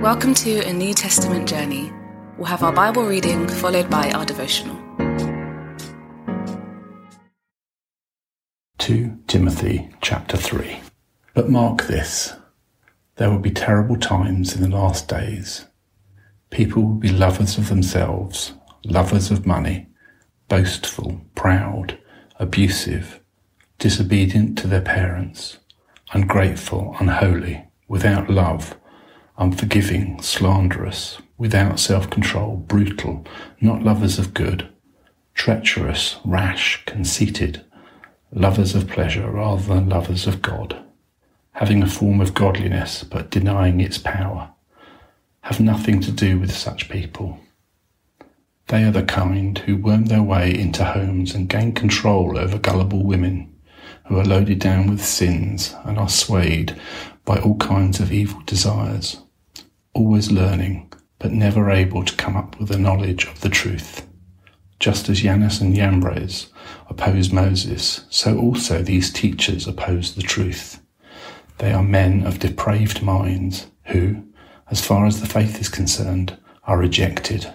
Welcome to a New Testament journey. We'll have our Bible reading followed by our devotional. 2 Timothy chapter 3. But mark this there will be terrible times in the last days. People will be lovers of themselves, lovers of money, boastful, proud, abusive, disobedient to their parents, ungrateful, unholy, without love unforgiving, slanderous, without self-control, brutal, not lovers of good, treacherous, rash, conceited, lovers of pleasure rather than lovers of God, having a form of godliness but denying its power. Have nothing to do with such people. They are the kind who worm their way into homes and gain control over gullible women who are loaded down with sins and are swayed by all kinds of evil desires always learning, but never able to come up with a knowledge of the truth. Just as Jannes and Jambres opposed Moses, so also these teachers oppose the truth. They are men of depraved minds who, as far as the faith is concerned, are rejected.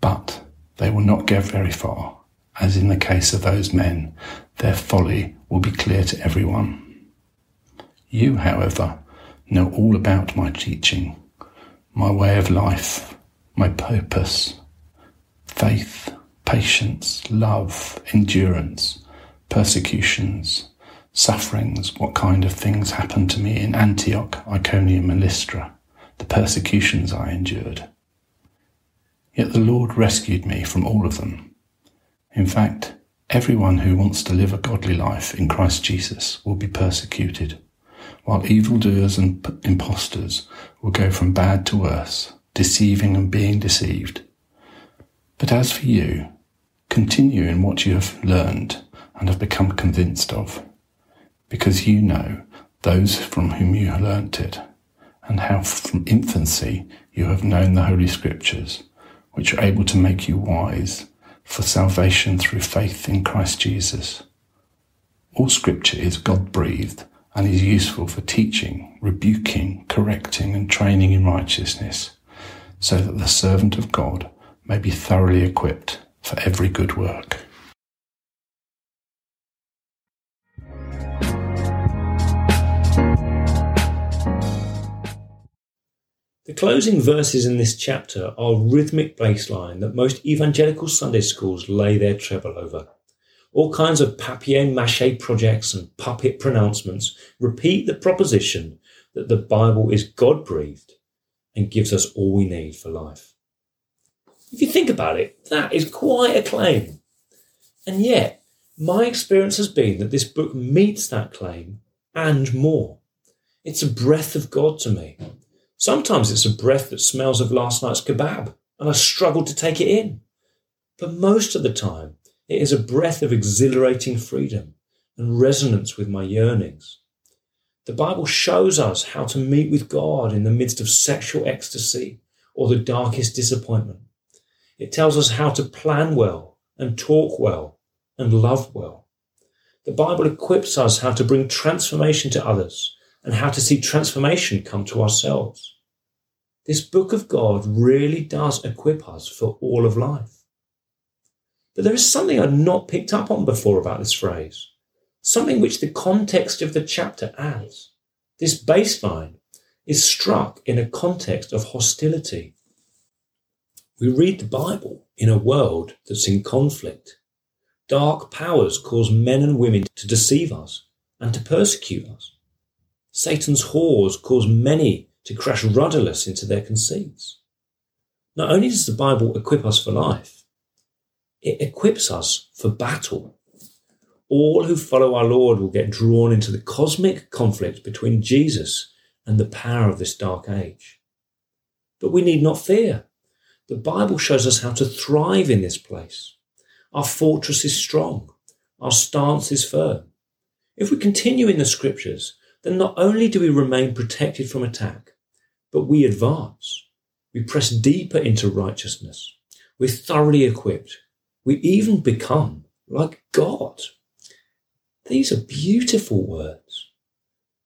But they will not get very far, as in the case of those men, their folly will be clear to everyone. You, however, know all about my teaching, my way of life, my purpose, faith, patience, love, endurance, persecutions, sufferings, what kind of things happened to me in Antioch, Iconium, and Lystra, the persecutions I endured. Yet the Lord rescued me from all of them. In fact, everyone who wants to live a godly life in Christ Jesus will be persecuted while evildoers and impostors will go from bad to worse, deceiving and being deceived. But as for you, continue in what you have learned and have become convinced of, because you know those from whom you learnt it, and how from infancy you have known the Holy Scriptures, which are able to make you wise for salvation through faith in Christ Jesus. All Scripture is God breathed and is useful for teaching, rebuking, correcting, and training in righteousness, so that the servant of God may be thoroughly equipped for every good work. The closing verses in this chapter are a rhythmic bassline that most evangelical Sunday schools lay their treble over. All kinds of papier-mâché projects and puppet pronouncements repeat the proposition that the Bible is God-breathed and gives us all we need for life. If you think about it, that is quite a claim. And yet, my experience has been that this book meets that claim and more. It's a breath of God to me. Sometimes it's a breath that smells of last night's kebab, and I struggle to take it in. But most of the time, it is a breath of exhilarating freedom and resonance with my yearnings. The Bible shows us how to meet with God in the midst of sexual ecstasy or the darkest disappointment. It tells us how to plan well and talk well and love well. The Bible equips us how to bring transformation to others and how to see transformation come to ourselves. This book of God really does equip us for all of life. But there is something I'd not picked up on before about this phrase, something which the context of the chapter adds. This bassline is struck in a context of hostility. We read the Bible in a world that's in conflict. Dark powers cause men and women to deceive us and to persecute us. Satan's whores cause many to crash rudderless into their conceits. Not only does the Bible equip us for life, it equips us for battle. All who follow our Lord will get drawn into the cosmic conflict between Jesus and the power of this dark age. But we need not fear. The Bible shows us how to thrive in this place. Our fortress is strong. Our stance is firm. If we continue in the scriptures, then not only do we remain protected from attack, but we advance. We press deeper into righteousness. We're thoroughly equipped we even become like God. These are beautiful words,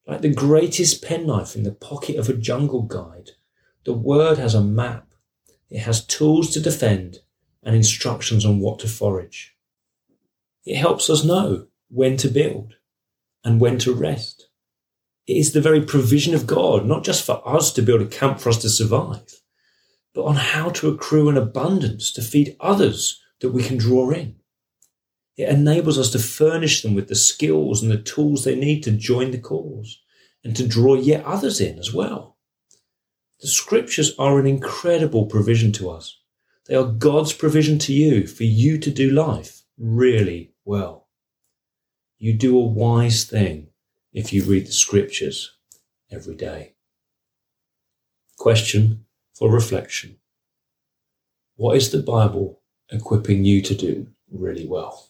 like the greatest penknife in the pocket of a jungle guide, The Word has a map, it has tools to defend and instructions on what to forage. It helps us know when to build and when to rest. It is the very provision of God, not just for us to build a camp for us to survive, but on how to accrue an abundance to feed others that we can draw in. It enables us to furnish them with the skills and the tools they need to join the cause and to draw yet others in as well. The scriptures are an incredible provision to us. They are God's provision to you for you to do life really well. You do a wise thing if you read the scriptures every day. Question for reflection. What is the Bible equipping you to do really well?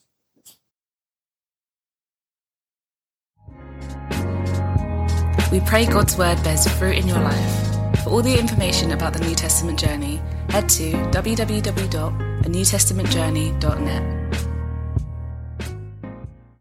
We pray God's word bears fruit in your life. For all the information about the New Testament journey, head to www.anewtestamentjourney.net.